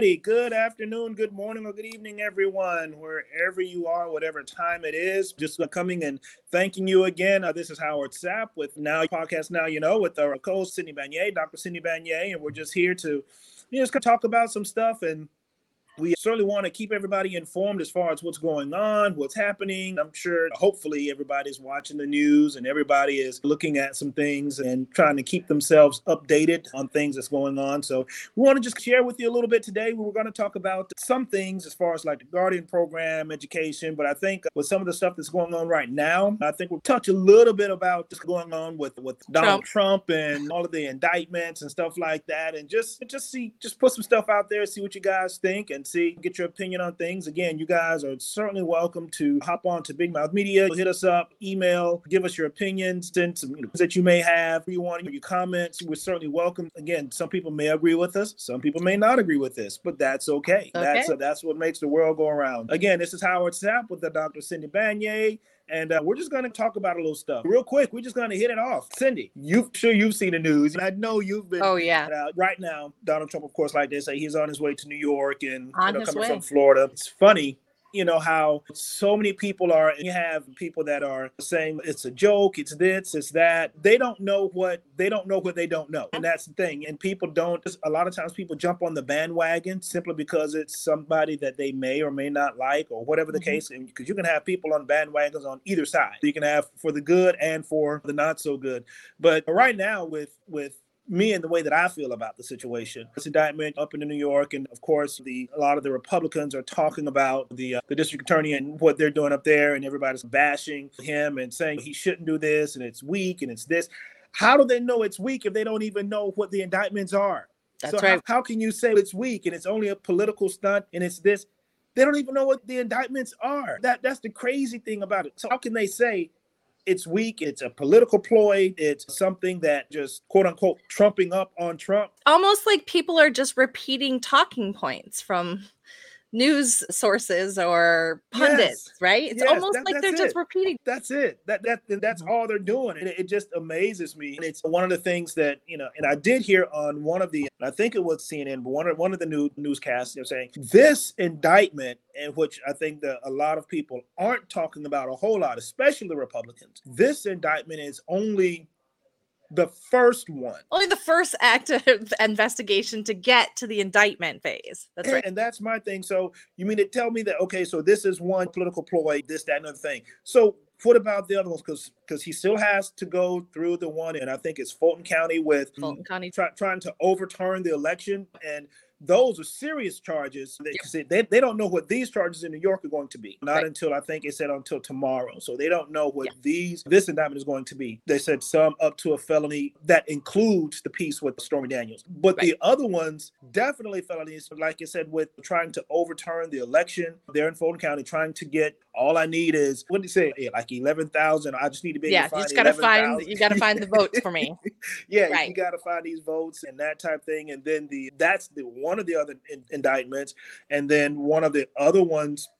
Good afternoon, good morning, or good evening, everyone, wherever you are, whatever time it is. Just coming and thanking you again. Uh, this is Howard Sapp with Now Podcast Now You Know with our co-host Cindy Banyai, Dr. Cindy Banyai, and we're just here to you know, just talk about some stuff and we certainly want to keep everybody informed as far as what's going on, what's happening. I'm sure, hopefully, everybody's watching the news and everybody is looking at some things and trying to keep themselves updated on things that's going on. So, we want to just share with you a little bit today. We're going to talk about some things as far as like the Guardian program, education, but I think with some of the stuff that's going on right now, I think we'll touch a little bit about what's going on with with Donald Trump. Trump and all of the indictments and stuff like that, and just just see just put some stuff out there, see what you guys think, and see, get your opinion on things. Again, you guys are certainly welcome to hop on to Big Mouth Media, hit us up, email, give us your opinions, send some you know, that you may have, you want your comments. We're certainly welcome. Again, some people may agree with us, some people may not agree with this, but that's okay. okay. That's that's what makes the world go around. Again, this is Howard Sapp with the Dr. Cindy Banyai and uh, we're just going to talk about a little stuff real quick. We're just going to hit it off. Cindy, you sure you've seen the news, and I know you've been. Oh yeah. Uh, right now, Donald Trump, of course, like they say, he's on his way to New York, and on you know, coming way. from Florida. It's funny you know how so many people are you have people that are saying it's a joke it's this it's that. They don't know what they don't know what they don't know and that's the thing and people don't a lot of times people jump on the bandwagon simply because it's somebody that they may or may not like or whatever the mm-hmm. case because you can have people on bandwagons on either side. You can have for the good and for the not so good. But right now with with me and the way that I feel about the situation. This indictment up in New York, and of course, the a lot of the Republicans are talking about the uh, the district attorney and what they're doing up there, and everybody's bashing him and saying he shouldn't do this, and it's weak, and it's this. How do they know it's weak if they don't even know what the indictments are? That's so right. How, how can you say it's weak and it's only a political stunt and it's this? They don't even know what the indictments are. That that's the crazy thing about it. So how can they say it's weak. It's a political ploy. It's something that just quote unquote trumping up on Trump. Almost like people are just repeating talking points from news sources or pundits, yes. right? It's yes, almost that, like they're it. just repeating. That's it. That that that's mm-hmm. all they're doing, and it, it, just amazes me. And it's one of the things that you know. And I did hear on one of the, I think it was CNN, but one of one of the new newscasts, you know, saying this indictment, in which I think that a lot of people aren't talking about a whole lot, especially Republicans. This indictment is only the first one. Only the first act of investigation to get to the indictment phase. That's and, right. And that's my thing. So you mean to tell me that okay, so this is one political ploy, this, that, another thing. So what about the other ones? Because because he still has to go through the one, and I think it's Fulton County with Fulton County try, trying to overturn the election and those are serious charges because yeah. they, they don't know what these charges in New York are going to be. Not right. until I think it said until tomorrow. So they don't know what these this indictment is going to be. They said some up to a felony that includes the piece with Stormy Daniels. But right. the other ones definitely felonies, like I said, with trying to overturn the election there in Fulton County, trying to get all I need is what did you say? Yeah, like eleven thousand. I just need to be yeah. you just gotta 11, find 000. you gotta find the votes for me. yeah, right. you gotta find these votes and that type thing. And then the that's the one of the other in, indictments, and then one of the other ones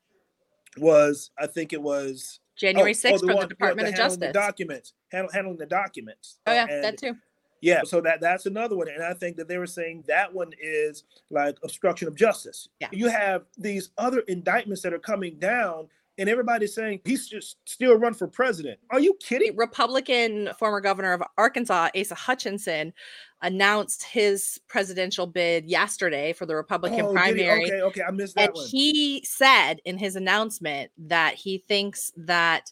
was I think it was January 6th oh, oh, from the Department you know, the of Justice. Documents, handle, handling the documents. Oh yeah, and, that too. Yeah, so that that's another one, and I think that they were saying that one is like obstruction of justice. Yeah. You have these other indictments that are coming down and everybody's saying he's just still run for president. Are you kidding? Republican former governor of Arkansas, Asa Hutchinson, announced his presidential bid yesterday for the Republican oh, primary. Okay, okay, I missed that and one. he said in his announcement that he thinks that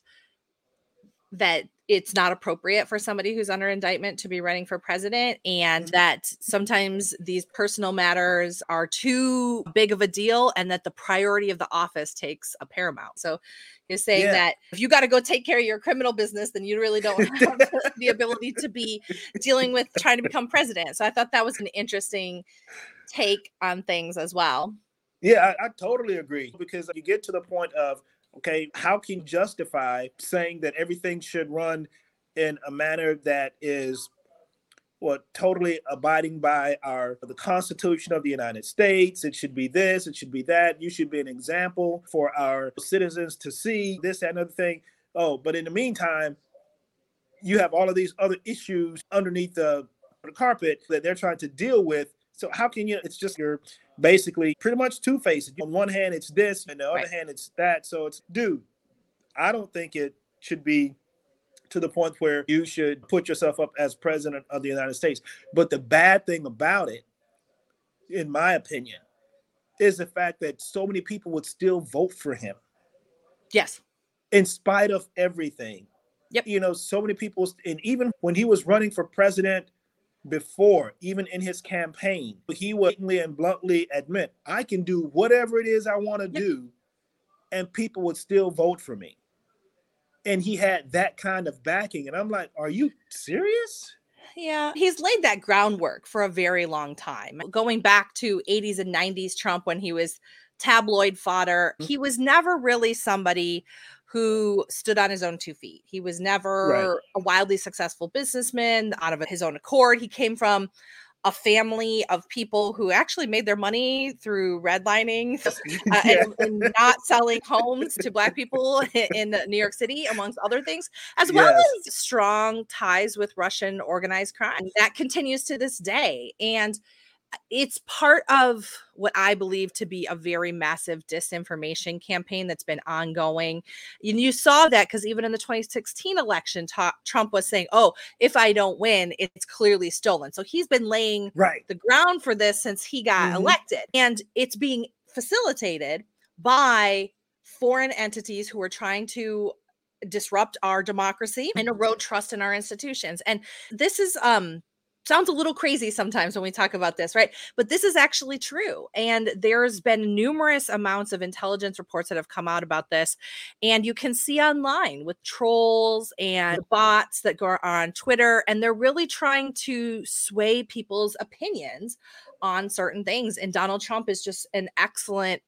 that it's not appropriate for somebody who's under indictment to be running for president and mm-hmm. that sometimes these personal matters are too big of a deal and that the priority of the office takes a paramount so you're saying yeah. that if you got to go take care of your criminal business then you really don't have the ability to be dealing with trying to become president so i thought that was an interesting take on things as well yeah I, I totally agree because you get to the point of Okay, how can you justify saying that everything should run in a manner that is what totally abiding by our the Constitution of the United States? It should be this, it should be that. You should be an example for our citizens to see this, that, another thing. Oh, but in the meantime, you have all of these other issues underneath the, the carpet that they're trying to deal with. So how can you? It's just you're basically pretty much two faced. On one hand, it's this, and the other Right. hand, it's that. So it's, dude, I don't think it should be to the point where you should put yourself up as president of the United States. But the bad thing about it, in my opinion, is the fact that so many people would still vote for him Yes. in spite of everything. Yep. You know, so many people, and even when he was running for president before, even in his campaign, he would and bluntly admit, I can do whatever it is I want to Yep. do, and people would still vote for me. And he had that kind of backing. And I'm like, are you serious? Yeah, he's laid that groundwork for a very long time. Going back to 80s and 90s Trump when he was tabloid fodder, Mhm. he was never really somebody who stood on his own two feet. He was never a wildly successful businessman out of his own accord. He came from a family of people who actually made their money through redlining uh, Yeah. and, and not selling homes to black people in New York City, amongst other things, as well Yes. as strong ties with Russian organized crime. That continues to this day. And it's part of what I believe to be a very massive disinformation campaign that's been ongoing. And you saw that because even in the 2016 election, Trump was saying, Oh, if I don't win, it's clearly stolen. So he's been laying right. the ground for this since he got Mhm. elected. And it's being facilitated by foreign entities who are trying to disrupt our democracy and erode trust in our institutions. And this is um sounds a little crazy sometimes when we talk about this, right? But this is actually true. And there's been numerous amounts of intelligence reports that have come out about this. And you can see online with trolls and bots that go on Twitter, and they're really trying to sway people's opinions on certain things. And Donald Trump is just an excellent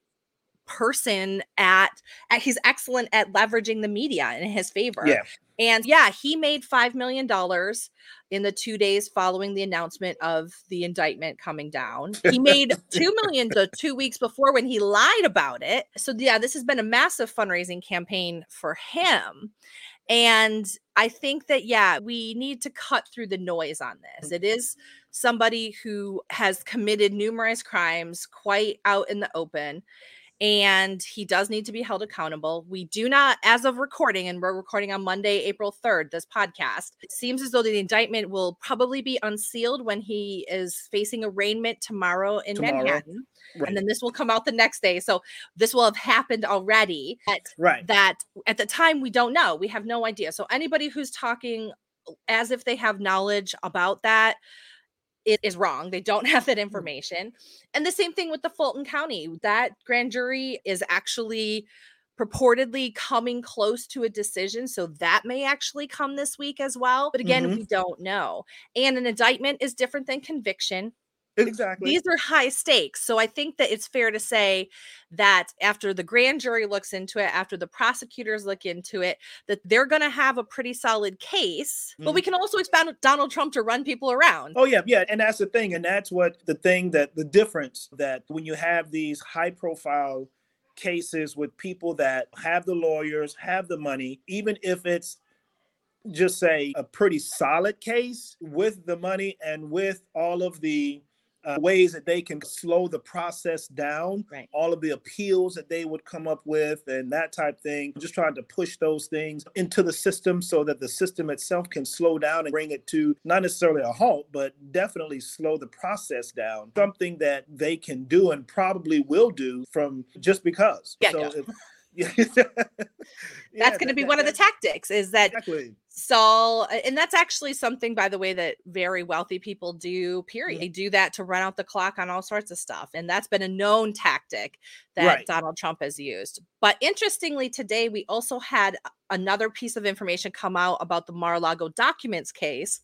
person at, at he's excellent at leveraging the media in his favor. Yeah. And yeah, he made $5 million in the two days following the announcement of the indictment coming down. He made 2 million the two weeks before when he lied about it. So, yeah, this has been a massive fundraising campaign for him. And I think that, yeah, we need to cut through the noise on this. It is somebody who has committed numerous crimes quite out in the open and he does need to be held accountable. We do not, as of recording, and we're recording on Monday, April 3rd, this podcast. It seems as though the indictment will probably be unsealed when he is facing arraignment tomorrow in Tomorrow. Manhattan. Right. And then this will come out the next day. So this will have happened already. At right. that at the time we don't know. We have no idea. So anybody who's talking as if they have knowledge about that it is wrong. They don't have that information. And the same thing with the Fulton County. That grand jury is actually purportedly coming close to a decision. So that may actually come this week as well. But again, Mhm. we don't know. And an indictment is different than conviction. Exactly. These are high stakes. So I think that it's fair to say that after the grand jury looks into it, after the prosecutors look into it, that they're going to have a pretty solid case. But mm-hmm. we can also expect Donald Trump to run people around. Oh yeah, yeah, and that's the thing, and that's what the thing that the difference that when you have these high profile cases with people that have the lawyers, have the money, even if it's just say a pretty solid case with the money and with all of the uh, ways that they can slow the process down, Right. all of the appeals that they would come up with, and that type thing. Just trying to push those things into the system so that the system itself can slow down and bring it to not necessarily a halt, but definitely slow the process down. Something that they can do and probably will do from just because. Yeah, so yeah. if- yeah, That's going to that- be that- one of the tactics is that Exactly. Saul, and that's actually something, by the way, that very wealthy people do, period. They do that to run out the clock on all sorts of stuff. And that's been a known tactic that Right. Donald Trump has used. But interestingly, today we also had another piece of information come out about the Mar a Lago documents case.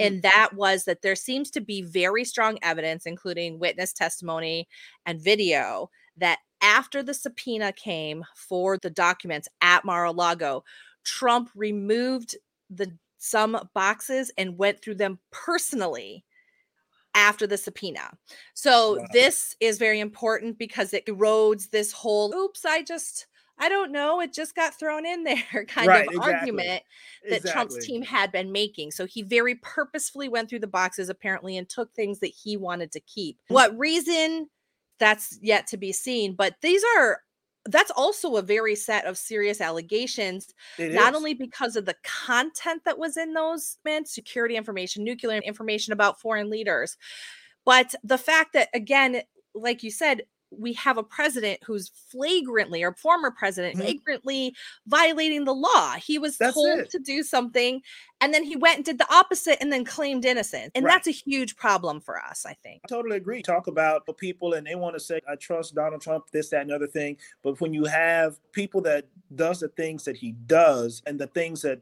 Hmm. And that was that there seems to be very strong evidence, including witness testimony and video, that after the subpoena came for the documents at Mar a Lago, Trump removed the some boxes and went through them personally after the subpoena. So Wow. this is very important because it erodes this whole oops, I just I don't know, it just got thrown in there kind Right, of exactly. argument that Trump's team had been making. So he very purposefully went through the boxes apparently and took things that he wanted to keep. Mm. What reason that's yet to be seen. But these are that's also a very set of serious allegations, It not is. only because of the content that was in those man security information, nuclear information about foreign leaders, but the fact that again, like you said, we have a president who's flagrantly or former president Mhm. flagrantly violating the law. He was That's told it. to do something and then he went and did the opposite and then claimed innocence. And Right. that's a huge problem for us, I think. I totally agree. Talk about the people and they want to say, I trust Donald Trump, this, that, and other thing. But when you have people that does the things that he does and the things that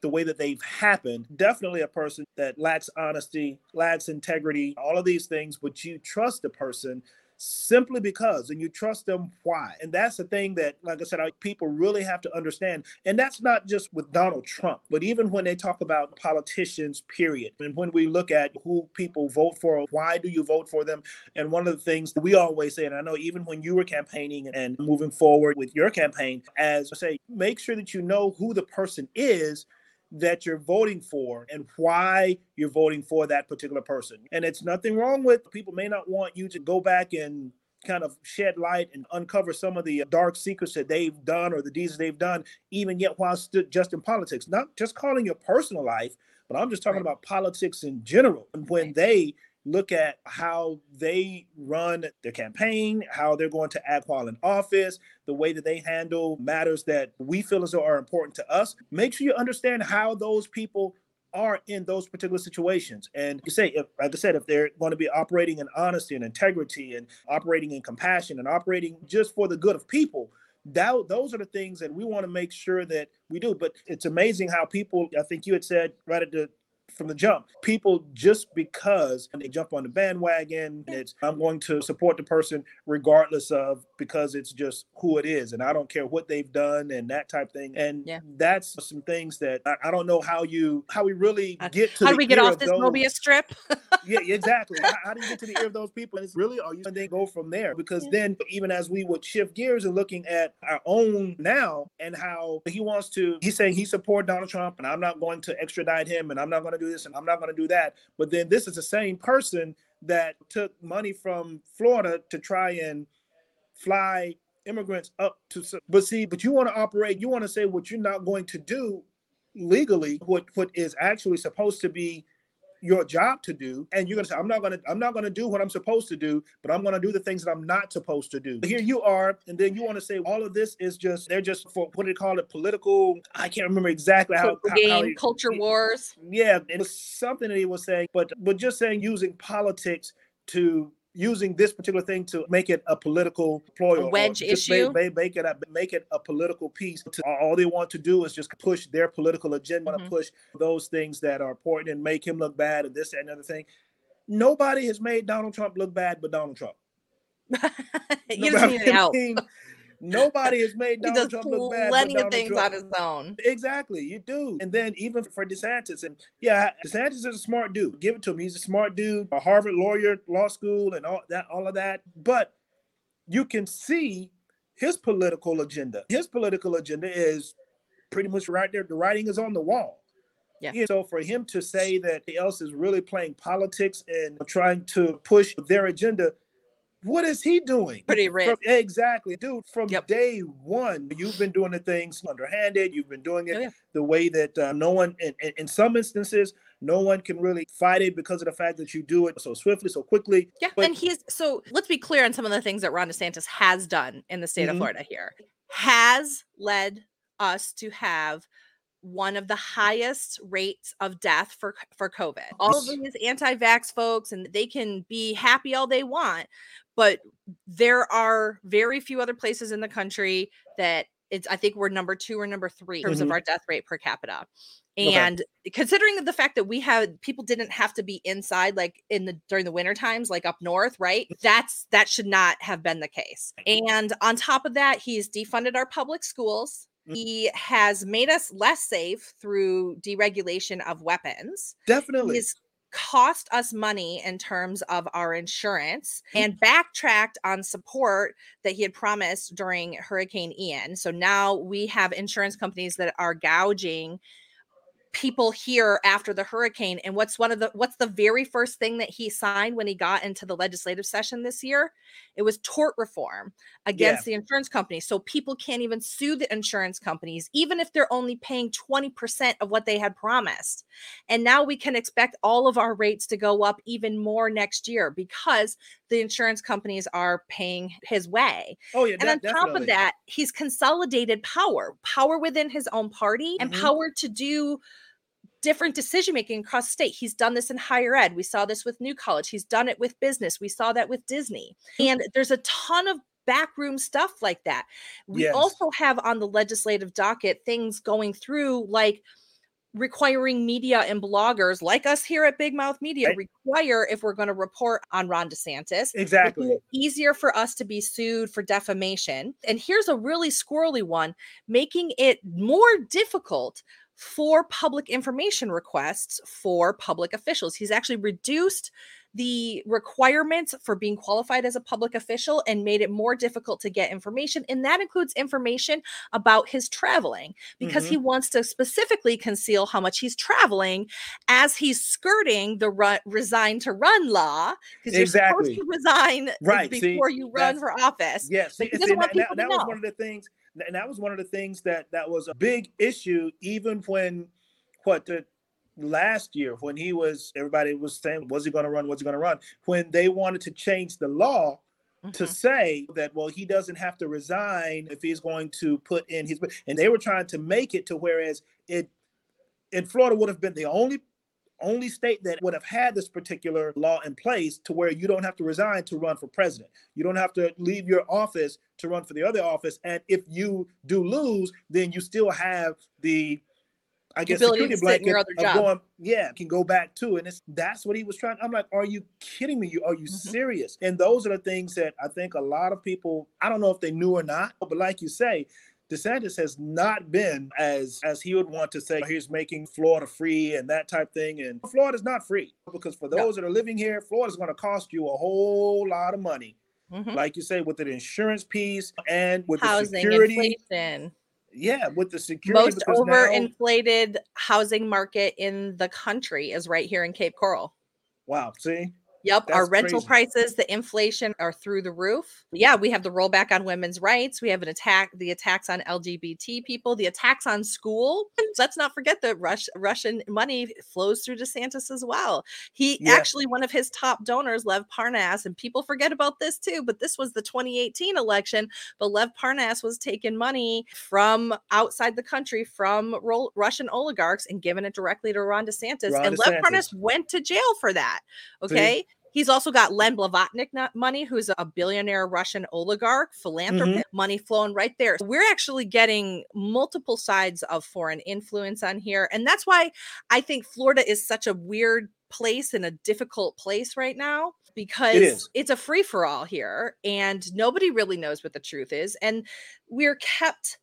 the way that they've happened, definitely a person that lacks honesty, lacks integrity, all of these things, but you trust the person simply because and you trust them why? And that's the thing that like i said people really have to understand. And that's not just with donald trump but even when they talk about politicians period. And when we look at who people vote for why do you vote for them? And one of the things we always say and i know even when you were campaigning and moving forward with your campaign as i say make sure that you know who the person is that you're voting for and why you're voting for that particular person. And it's nothing wrong with people may not want you to go back and kind of shed light and uncover some of the dark secrets that they've done or the deeds they've done, even yet while just in politics. Not just calling your personal life, but I'm just talking Right. about politics in general. And when Right. they look at how they run their campaign, how they're going to act while in office, the way that they handle matters that we feel as though are important to us. Make sure you understand how those people are in those particular situations. And you say, if, like I said, if they're going to be operating in honesty and integrity and operating in compassion and operating just for the good of people, that, those are the things that we want to make sure that we do. But it's amazing how people, I think you had said right at the from the jump. People just because they jump on the bandwagon, it's I'm going to support the person regardless of because it's just who it is, and I don't care what they've done and that type thing. And Yeah. that's some things that I, I don't know how you how we really Uh, get to. How do we get off of this those- Mobius strip? yeah, exactly. how, how do you get to the ear of those people? And it's really, are you and then go from there? Because Yeah. then, even as we would shift gears and looking at our own now and how he wants to, he's saying he support Donald Trump, and I'm not going to extradite him, and I'm not going to do this, and I'm not going to do that. But then this is the same person that took money from Florida to try and fly immigrants up to. But see, but you want to operate, you want to say what you're not going to do legally, what what is actually supposed to be your job to do and you're going to say i'm not going to i'm not going to do what i'm supposed to do but i'm going to do the things that i'm not supposed to do here you are and then you want to say all of this is just they're just for what do they call it political i can't remember exactly how, Culture how, how game, culture wars. yeah it was something that he was saying but but just saying using politics to using this particular thing to make it a political ploy A wedge issue? ma- make it a, make it a political piece to, all they want to do is just push their political agenda Mhm. to push those things that are important and make him look bad and this that, and other thing nobody has made donald trump look bad but donald trump he No, doesn't need I help. Nobody has made He does donald trump look bad plenty of things Trump. on his own. Exactly, you do. And then even for DeSantis, and yeah, DeSantis is a smart dude. Give it to him. He's a smart dude, a Harvard lawyer, law school, and all that, all of that. But you can see his political agenda. His political agenda is pretty much right there. The writing is on the wall. Yeah. So for him to say that the else is really playing politics and trying to push their agenda, what is he doing? Pretty rich. From- exactly, dude. From Yep. day one, you've been doing the things underhanded. You've been doing it Oh, yeah. the way that uh, no one, in, in, in some instances, no one can really fight it because of the fact that you do it so swiftly, so quickly. Yeah, But- and he's so let's be clear on some of the things that Ron DeSantis has done in the state of Mhm. Florida here. Has led us to have one of the highest rates of death for for COVID. All of these anti-vax folks and they can be happy all they want, but there are very few other places in the country that it's I think we're number 2 or number 3 in terms of Mhm. our death rate per capita. Okay. And considering the fact that we had people didn't have to be inside like in the during the winter times like up north right that's that should not have been the case and on top of that he's defunded our public schools Mm. he has made us less safe through deregulation of weapons Definitely. Cost us money in terms of our insurance Mm. and backtracked on support that he had promised during Hurricane Ian. So now we have insurance companies that are gouging people here after the hurricane and what's one of the what's the very first thing that he signed when he got into the legislative session this year it was tort reform against yeah. the insurance companies so people can't even sue the insurance companies even if they're only paying 20% of what they had promised and now we can expect all of our rates to go up even more next year because the insurance companies are paying his way oh yeah and on definitely. top of that he's consolidated power power within his own party mm-hmm. and power to do different decision making across state. He's done this in higher ed. We saw this with New College. He's done it with business. We saw that with Disney. Mm-hmm. And there's a ton of backroom stuff like that. We yes. also have on the legislative docket things going through like requiring media and bloggers like us here at Big Mouth Media right. require if we're going to report on Ron DeSantis. Exactly. Easier for us to be sued for defamation. And here's a really squirrely one, making it more difficult for public information requests for public officials. He's actually reduced the requirements for being qualified as a public official and made it more difficult to get information. And that includes information about his traveling because mm-hmm. he wants to specifically conceal how much he's traveling as he's skirting the run, resign to run law because exactly. you're supposed to resign right. before See, you run for office. Yes. See, see, that, that, that was one of the things and that was one of the things that that was a big issue even when what the last year when he was everybody was saying was he going to run was he going to run when they wanted to change the law mm-hmm. to say that well he doesn't have to resign if he's going to put in his and they were trying to make it to whereas it in Florida would have been the only only state that would have had this particular law in place to where you don't have to resign to run for president. You don't have to leave your office to run for the other office. And if you do lose, then you still have the I guess security blanket of job. going, yeah, can go back to it. And it's that's what he was trying. I'm like, are you kidding me? You are you mm-hmm. serious? And those are the things that I think a lot of people, I don't know if they knew or not, but like you say, DeSantis has not been as as he would want to say he's making Florida free and that type thing. And Florida's not free because for those no. that are living here, Florida's going to cost you a whole lot of money. Mm-hmm. Like you say, with the insurance piece and with housing the security. inflation. Yeah, with the security. Most overinflated now, housing market in the country is right here in Cape Coral. Wow. See, Yep, That's our rental crazy. prices, the inflation are through the roof. Yeah, we have the rollback on women's rights. We have an attack, the attacks on LGBT people, the attacks on school. Let's not forget that Rush, Russian money flows through DeSantis as well. He yeah. actually one of his top donors, Lev Parnas, and people forget about this too. But this was the 2018 election. But Lev Parnas was taking money from outside the country from ro- Russian oligarchs and giving it directly to Ron DeSantis. Ron and DeSantis. Lev Parnas went to jail for that. Okay. See? He's also got Len Blavatnik money, who's a billionaire Russian oligarch, philanthropist, mm-hmm. money flowing right there. We're actually getting multiple sides of foreign influence on here. And that's why I think Florida is such a weird place and a difficult place right now because it it's a free for all here and nobody really knows what the truth is. And we're kept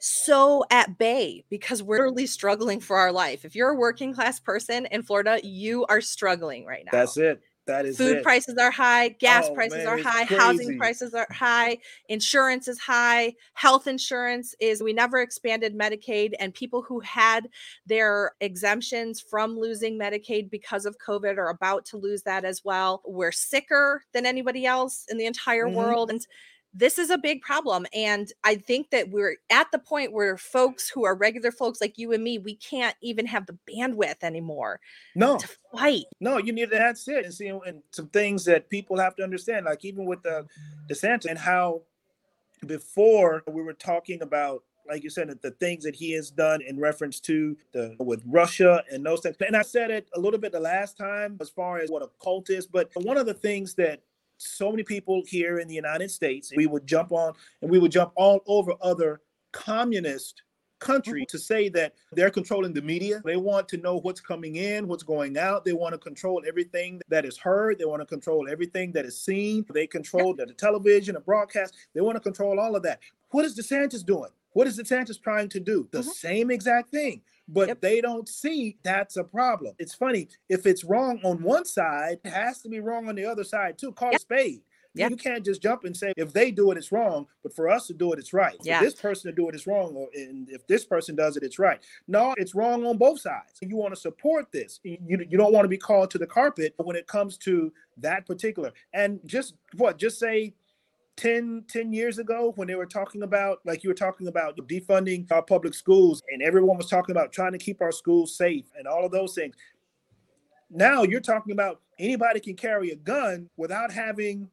so at bay because we're really struggling for our life. If you're a working class person in Florida, you are struggling right now. That's it. That is food it. prices are high, gas oh, prices man, are high, crazy. housing prices are high, insurance is high, health insurance is we never expanded Medicaid and people who had their exemptions from losing Medicaid because of COVID are about to lose that as well. We're sicker than anybody else in the entire mm-hmm. world and this is a big problem and i think that we're at the point where folks who are regular folks like you and me we can't even have the bandwidth anymore no to fight no you need to that's it and see and some things that people have to understand like even with the DeSantis and how before we were talking about like you said, the things that he has done in reference to the with Russia and those things. And I said it a little bit the last time as far as what a cult is, but one of the things that so many people here in the United States. We would jump on and we would jump all over other communist country to say that they're controlling the media. They want to know what's coming in, what's going out. They want to control everything that is heard. They want to control everything that is seen. They control the, the television, the broadcast. They want to control all of that. What is DeSantis doing? What is DeSantis trying to do? The mm-hmm. same exact thing but yep. they don't see that's a problem. It's funny if it's wrong on one side, it has to be wrong on the other side too. Call yep. a spade. Yeah. You can't just jump and say if they do it, it's wrong, but for us to do it, it's right. Yeah. For this person to do it, it's wrong, or and if this person does it, it's right. No, it's wrong on both sides. You want to support this. You, you don't want to be called to the carpet when it comes to that particular. And just what, just say 10, 10 years ago when they were talking about, like you were talking about defunding our public schools, and everyone was talking about trying to keep our schools safe and all of those things. Now you're talking about anybody can carry a gun without having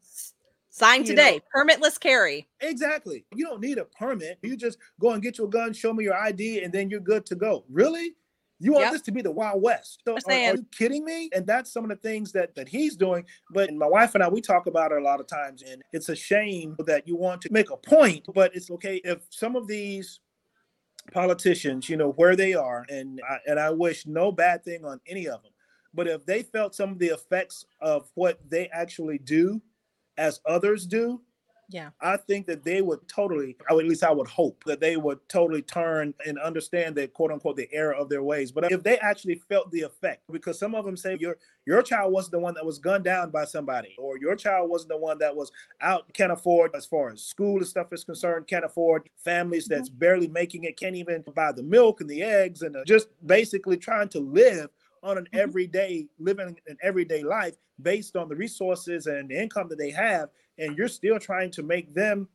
Signed today, permitless carry. exactly. You don't need a permit. You just go and get your gun, show me your ID, and then you're good to go. Really? You want Yep. this to be the Wild West? So, are, are you kidding me? And that's some of the things that that he's doing. But my wife and I, we talk about it a lot of times, and it's a shame that you want to make a point, but it's okay if some of these politicians, you know, where they are, and I, and I wish no bad thing on any of them, but if they felt some of the effects of what they actually do, as others do, Yeah. I think that they would totally, or at least I would hope that they would totally turn and understand that quote unquote the error of their ways. But if they actually felt the effect, because some of them say your your child wasn't the one that was gunned down by somebody, or your child wasn't the one that was out, can't afford as far as school and stuff is concerned, can't afford families that's barely making it, can't even buy the milk and the eggs, and just basically trying to live on an Mhm. everyday living an everyday life based on the resources and the income that they have and you're still trying to make them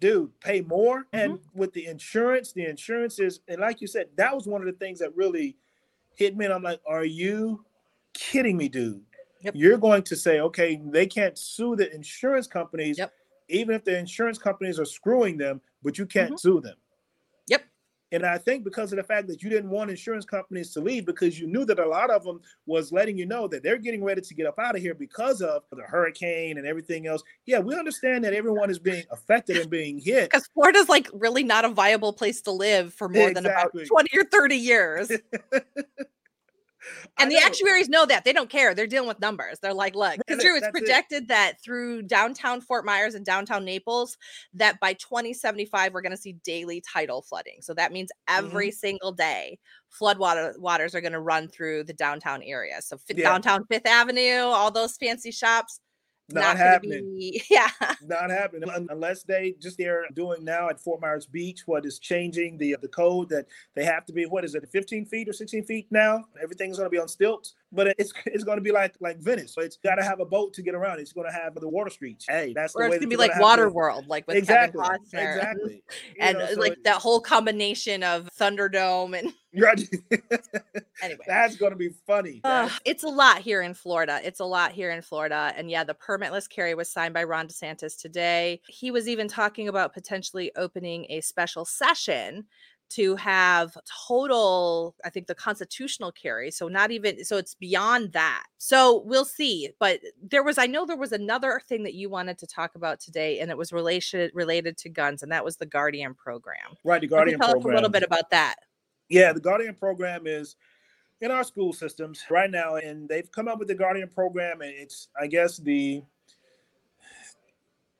dude pay more and with the insurance the insurance is and like you said that was one of the things that really hit me and i'm like are you kidding me dude Yep. you're going to say okay they can't sue the insurance companies Yep. even if the insurance companies are screwing them but you can't Mhm. sue them. And I think because of the fact that you didn't want insurance companies to leave because you knew that a lot of them was letting you know that they're getting ready to get up out of here because of the hurricane and everything else. Yeah, we understand that everyone is being affected and being hit. Because Florida's like really not a viable place to live for more than about 20 or 30 years. And the actuaries know that. They don't care. They're dealing with numbers. They're like, look, it's it. It's that's it. projected that through downtown Fort Myers and downtown Naples, that by 2075, we're going to see daily tidal flooding. So that means Mm-hmm. every single day, flood water, waters are going to run through the downtown area. So fi- Yeah. downtown Fifth Avenue, all those fancy shops, not, gonna happening. Be, yeah. not happening unless they just they're doing now at Fort Myers Beach what is changing the the code that they have to be what is it 15 feet or 16 feet now everything's going to be on stilts but it's it's going to be like like Venice so it's got to have a boat to get around it's going to have the water streets hey that's Or the way it's going to be like Water World, like with exactly Kevin Costner. exactly You And know, uh, so like it- that whole combination of Thunderdome and anyway. that's going to be funny That's- it's a lot here in Florida. It's a lot here in Florida. And yeah, the permitless carry was signed by Ron DeSantis today. He was even talking about potentially opening a special session to have total, I think, the constitutional carry. So, not even, so it's beyond that. So, we'll see. But there was, I know there was another thing that you wanted to talk about today, and it was related related to guns, and that was the Guardian program. right the Guardian tell program us a little bit about that. Yeah, the Guardian program is in our school systems right now, and they've come up with the Guardian program, and it's, I guess, the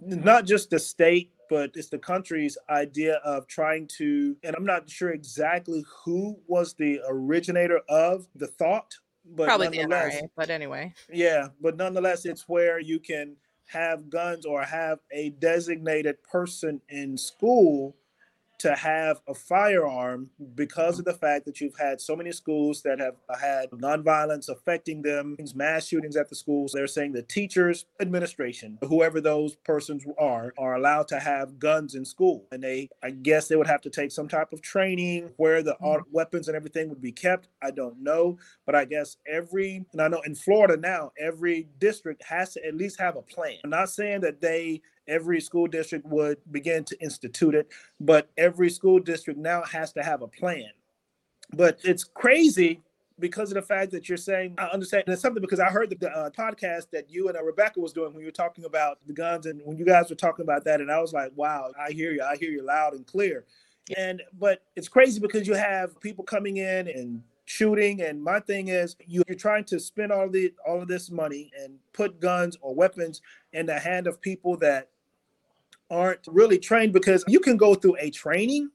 not just the state, but it's the country's idea of trying to, and I'm not sure exactly who was the originator of the thought, but Probably the NRA, but anyway. yeah, but nonetheless, it's where you can have guns or have a designated person in school to have a firearm because of mm-hmm. the fact that you've had so many schools that have uh, had nonviolence affecting them, mass shootings at the schools. They're saying the teachers, administration, whoever those persons are, are allowed to have guns in school. And they, I guess, they would have to take some type of training where the mm-hmm. au- weapons and everything would be kept. I don't know, but I guess every, and I know in Florida now, every district has to at least have a plan. I'm not saying that they every school district would begin to institute it, but every school district now has to have a plan. But it's crazy because of the fact that you're saying, I understand. And it's something because I heard the, uh, podcast that you and uh, Rebecca was doing when you were talking about the guns and when you guys were talking about that. And I was like, wow, I hear you. I hear you loud and clear. And, but it's crazy because you have people coming in and shooting and my thing is you, you're trying to spend all the all of this money and put guns or weapons in the hand of people that aren't really trained because you can go through a training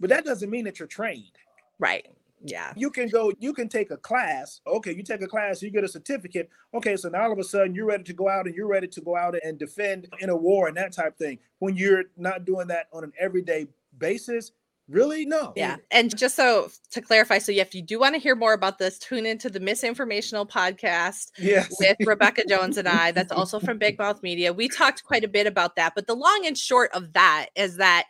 but that doesn't mean that you're trained Right. Yeah. You can go, you can take a class. Okay, you take a class, you get a certificate. Okay, so now all of a sudden you're ready to go out and you're ready to go out and defend in a war and that type thing. When you're not doing that on an everyday basis, Really? No. Yeah. And just so to clarify, so if you do want to hear more about this, tune into the Misinformational podcast yes. with Rebecca Jones and I. That's also from Big Mouth Media. We talked quite a bit about that. But the long and short of that is that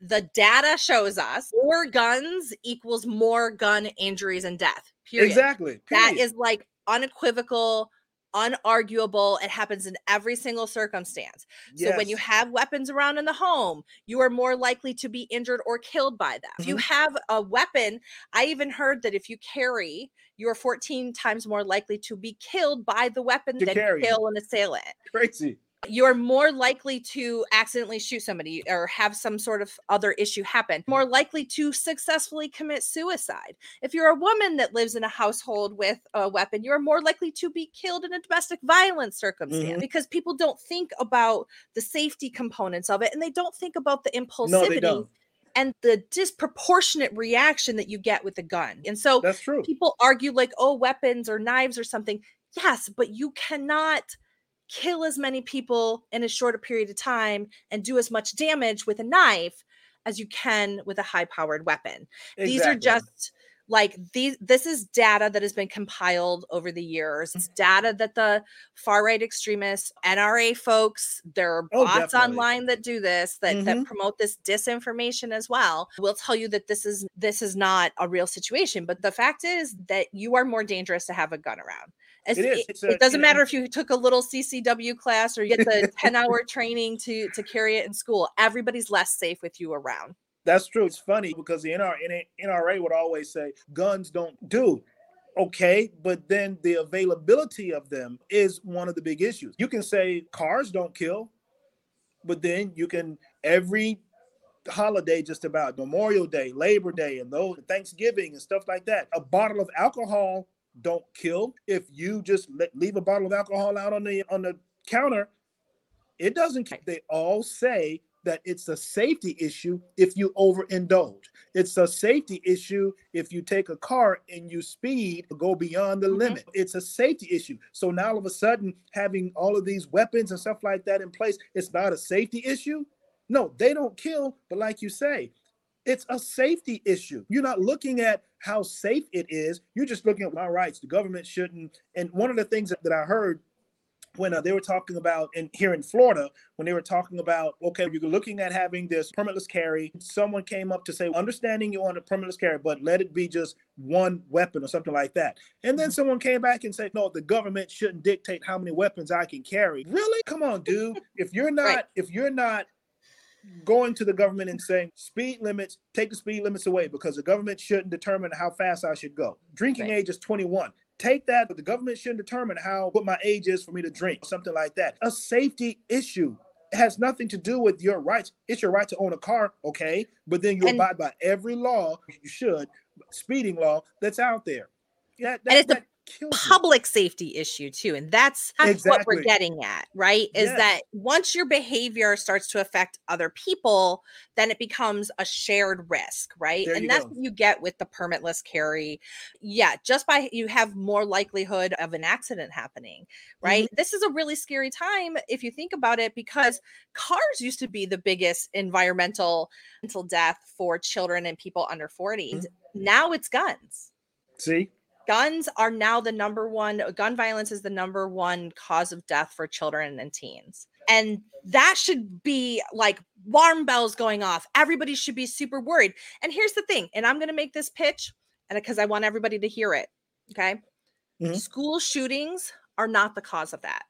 the data shows us more guns equals more gun injuries and death. Period. Exactly. Period. That is like unequivocal unarguable. It happens in every single circumstance. So when you have weapons around in the home, you are more likely to be injured or killed by them. Mm-hmm. If you mm-hmm. have a weapon, I even heard that if you carry, you are 14 times more likely to be killed by the weapon to than carry. kill an assailant. Crazy you're more likely to accidentally shoot somebody or have some sort of other issue happen, more likely to successfully commit suicide. If you're a woman that lives in a household with a weapon, you're more likely to be killed in a domestic violence circumstance mm-hmm. because people don't think about the safety components of it and they don't think about the impulsivity. No, and the disproportionate reaction that you get with a gun. And so that's true. People argue like, oh, weapons or knives or something. Yes, but you cannot kill as many people in as short a period of time and do as much damage with a knife as you can with a high powered weapon. Exactly. These are just like these this is data that has been compiled over the years it's data that the far right extremists nra folks there are oh, bots definitely. online that do this that mm-hmm. that promote this disinformation as well will tell you that this is this is not a real situation but the fact is that you are more dangerous to have a gun around it, it, it, doesn't matter if you took a little CCW class or you get the 10 hour training to to carry it in school. Everybody's less safe with you around. That's true. It's funny because the NRA, NRA would always say guns don't do. Okay, but then the availability of them is one of the big issues. You can say cars don't kill, but then you can every holiday just about Memorial Day, Labor Day, and those Thanksgiving and stuff like that. A bottle of alcohol don't kill. If you just leave a bottle of alcohol out on the on the counter, it doesn't. They all say that it's a safety issue if you overindulge. It's a safety issue if you take a car and you speed go beyond the mm-hmm. limit. It's a safety issue. So now all of a sudden having all of these weapons and stuff like that in place, it's not a safety issue. No, they don't kill, but like you say, it's a safety issue. You're not looking at how safe it is. You're just looking at my rights. The government shouldn't. And one of the things that, that I heard when uh, they were talking about in here in Florida, when they were talking about, okay, you're looking at having this permitless carry. Someone came up to say, understanding you want a permitless carry, but let it be just one weapon or something like that. And then mm-hmm. someone came back and said, no, the government shouldn't dictate how many weapons I can carry. Really? Come on, dude. If you're not, right. if you're not going to the government and saying speed limits, take the speed limits away because the government shouldn't determine how fast I should go. Drinking right. age is 21. Take that, but the government shouldn't determine how what my age is for me to drink, something like that. A safety issue. It has nothing to do with your rights. It's your right to own a car, okay? But then you and, abide by every law, you should, speeding law that's out there. Yeah, that, and it's that, public safety issue too and that's, that's exactly. what we're getting at right is yes. that once your behavior starts to affect other people then it becomes a shared risk right there and that's go. what you get with the permitless carry yeah just by you have more likelihood of an accident happening right mm-hmm. this is a really scary time if you think about it because cars used to be the biggest environmental mental death for children and people under 40 mm-hmm. now it's guns see guns are now the number one gun violence is the number one cause of death for children and teens. And that should be like alarm bells going off. Everybody should be super worried. And here's the thing and i'm going to make this pitch and because i want everybody to hear it okay? Mm-hmm. school shootings are not the cause of that.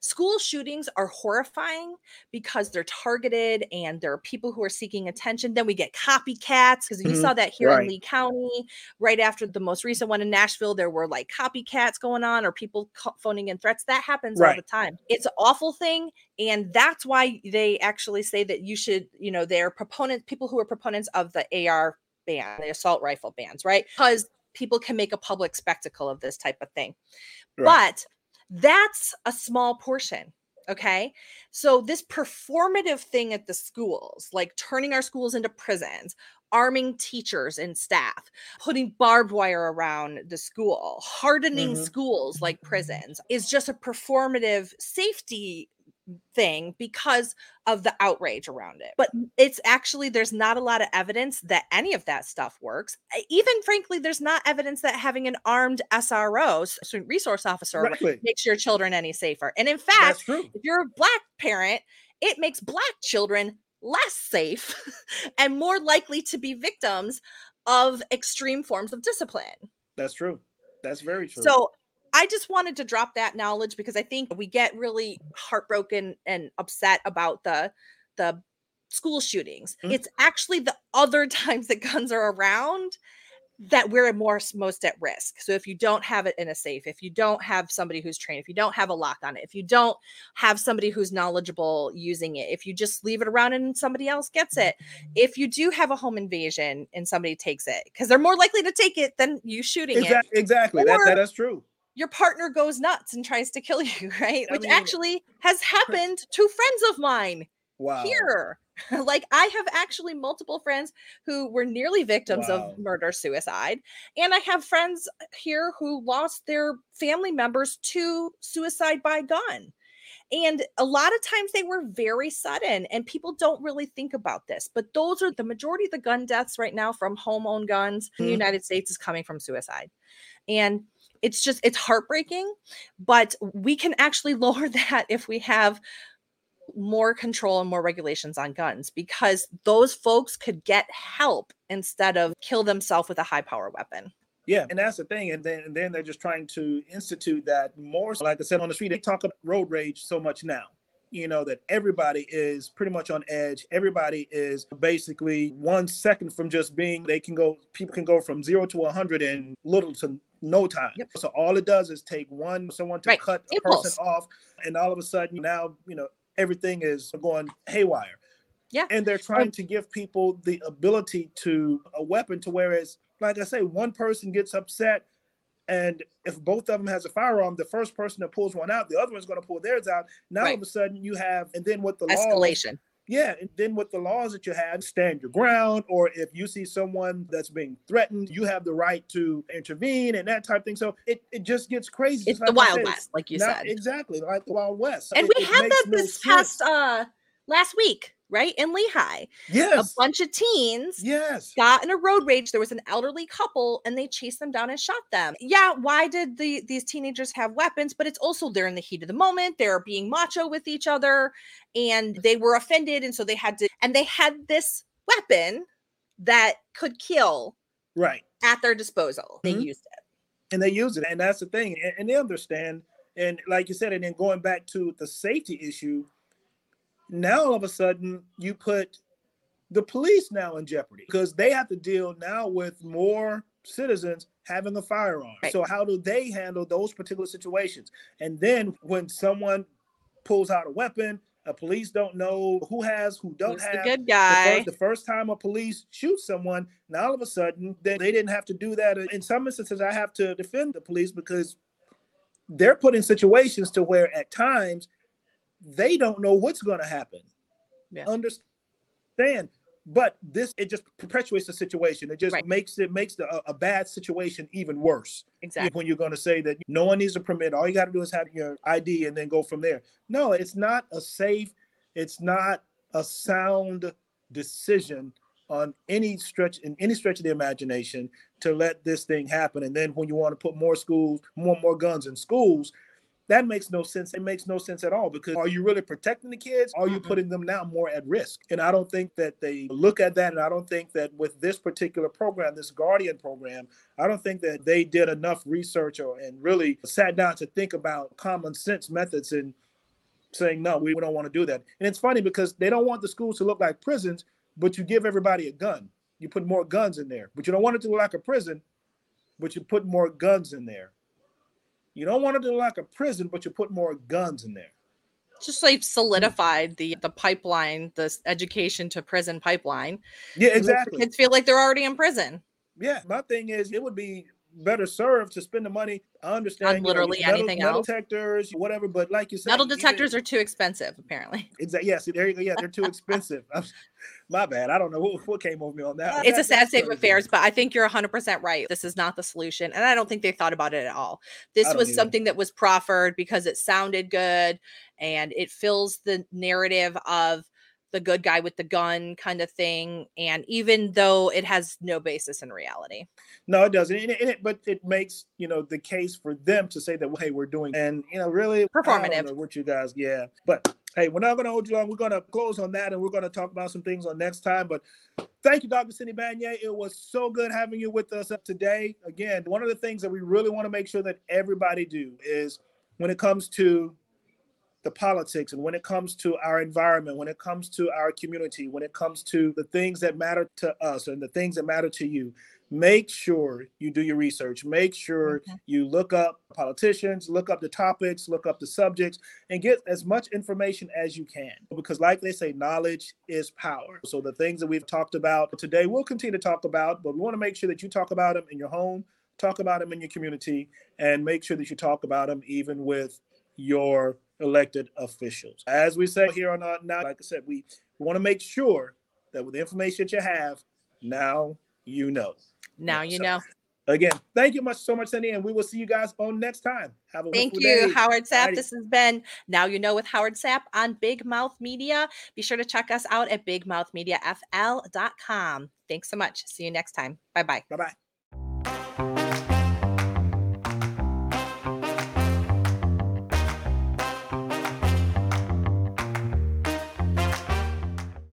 School shootings are horrifying because they're targeted and there are people who are seeking attention. Then we get copycats because mm-hmm. you saw that here right. in Lee County right after the most recent one in Nashville. There were like copycats going on or people phoning in threats. That happens right. all the time. It's an awful thing. And that's why they actually say that you should, you know, they're proponents, people who are proponents of the AR ban, the assault rifle bans, right? Because people can make a public spectacle of this type of thing. Right. But that's a small portion Okay. So, this performative thing at the schools, like turning our schools into prisons, arming teachers and staff, putting barbed wire around the school, hardening Mhm. schools like prisons, is just a performative safety thing because of the outrage around it. But mm. it's actually, there's not a lot of evidence that any of that stuff works. Even frankly, there's not evidence that having an armed SRO, student resource officer, Exactly. makes your children any safer. And in fact, if you're a black parent, it makes black children less safe and more likely to be victims of extreme forms of discipline. That's true. That's very true. So I just wanted to drop that knowledge because I think we get really heartbroken and upset about the the school shootings. Mhm. It's actually the other times that guns are around that we're more most at risk. So if you don't have it in a safe, if you don't have somebody who's trained, if you don't have a lock on it, if you don't have somebody who's knowledgeable using it, if you just leave it around and somebody else gets it, if you do have a home invasion and somebody takes it, because they're more likely to take it than you shooting it exactly, exactly. That, that is true. Your partner goes nuts and tries to kill you, right? I Which mean- actually has happened to friends of mine Wow. here. like I have actually multiple friends who were nearly victims Wow. of murder suicide and I have friends here who lost their family members to suicide by gun. And a lot of times they were very sudden, and people don't really think about this. But those are the majority of the gun deaths right now from home owned guns in the Mhm. United States is coming from suicide. And it's just, it's heartbreaking, but we can actually lower that if we have more control and more regulations on guns because those folks could get help instead of kill themselves with a high power weapon. Yeah, and that's the thing. And then and then they're just trying to institute that more. So like I said on the street, they talk about road rage so much now. You know that everybody is pretty much on edge. Everybody is basically one second from just being. They can go. People can go from zero to a hundred in little to no time. Yep. So all it does is take one someone to Right. cut a Impulse. person off, and all of a sudden now you know everything is going haywire. Yeah. And they're trying to give people the ability to a weapon to whereas, like I say, one person gets upset, and if both of them has a firearm, the first person that pulls one out, the other one's going to pull theirs out. Now all Right. of a sudden you have, and then with the Escalation. Yeah, and then with the laws that you have, stand your ground, or if you see someone that's being threatened, you have the right to intervene and that type of thing. So it, it just gets crazy. It's the like I Wild said, West, like you not- said. Exactly, like the Wild West. And It- we had that no this sense. past uh last week, right? In Lehigh. Yes. A bunch of teens yes. got in a road rage. There was an elderly couple and they chased them down and shot them. Yeah, why did the these teenagers have weapons? But it's also they're in the heat of the moment. They're being macho with each other and they were offended. And so they had to, and they had this weapon that could kill Right. at their disposal. They Mhm. used it. and they used it and that's the thing and, and they understand and like you said and then going back to the safety issue now all of a sudden you put the police now in jeopardy because they have to deal now with more citizens having a firearm Right. so how do they handle those particular situations and then when someone pulls out a weapon a police don't know who has who don't Who's have the good the guy? first, the first time a police shoots someone, now all of a sudden they, they didn't have to do that. In some instances, I have to defend the police because they're put in situations to where at times they don't know what's going to happen. Yeah. Understand? But this it just perpetuates the situation. It just Right. makes it makes the, a, a bad situation even worse exactly. when you're going to say that no one needs a permit all you got to do is have your id and then go from there no it's not a safe it's not a sound decision on any stretch in any stretch of the imagination to let this thing happen and then when you want to put more schools more and more guns in schools that makes no sense it makes no sense at all because are you really protecting the kids are you Mm-mm. putting them now more at risk and i don't think that they look at that and i don't think that with this particular program this guardian program I don't think that they did enough research or and really sat down to think about common sense methods and saying no, we don't want to do that. And it's funny because they don't want the schools to look like prisons, but you give everybody a gun. You put more guns in there, but you don't want it to look like a prison, but you put more guns in there. You don't want it to look like a prison, but you put more guns in there. Just like solidified the the pipeline, this education to prison pipeline. Yeah, It makes the exactly. Kids feel like they're already in prison. Yeah, my thing is, it would be better served to spend the money. I understand On literally you know, metal, anything metal else. detectors, whatever. But like you said, Metal even- detectors are too expensive, apparently. Exactly. Yes. There you go. Yeah, they're too expensive. I'm- My bad. I don't know what, what came over me on that. It's a sad state of affairs, but I think you're 100% right. This is not the solution. And I don't think they thought about it at all. This was either. something that was proffered because it sounded good and it fills the narrative of the good guy with the gun kind of thing. And even though it has no basis in reality, No, it doesn't. And it, and it- but it makes you know the case for them to say that well, hey, we're doing and you know really Performative. what you guys, yeah. But hey, we're not going to hold you long. We're going to close on that, and we're going to talk about some things on next time. But thank you, Dr. Cindy Banyai. It was so good having you with us today. Again, one of the things that we really want to make sure that everybody do is when it comes to the politics and when it comes to our environment, when it comes to our community, when it comes to the things that matter to us and the things that matter to you, make sure you do your research. Make sure Mhm. you look up politicians, look up the topics, look up the subjects, and get as much information as you can. Because, like they say, knowledge is power. So, the things that we've talked about today, we'll continue to talk about, but we want to make sure that you talk about them in your home, talk about them in your community, and make sure that you talk about them even with your elected officials. As we say here on our now, like I said, we, we want to make sure that with the information that you have, now you know. now you so know. Again, thank you much so much, Cindy, and we will see you guys on next time. Have a Thank you, day. Howard Sapp. Alrighty. This has been Now You Know with Howard Sapp on Big Mouth Media. Be sure to check us out at bigmouthmediafl.com. Thanks so much. See you next time. Bye bye. Bye bye.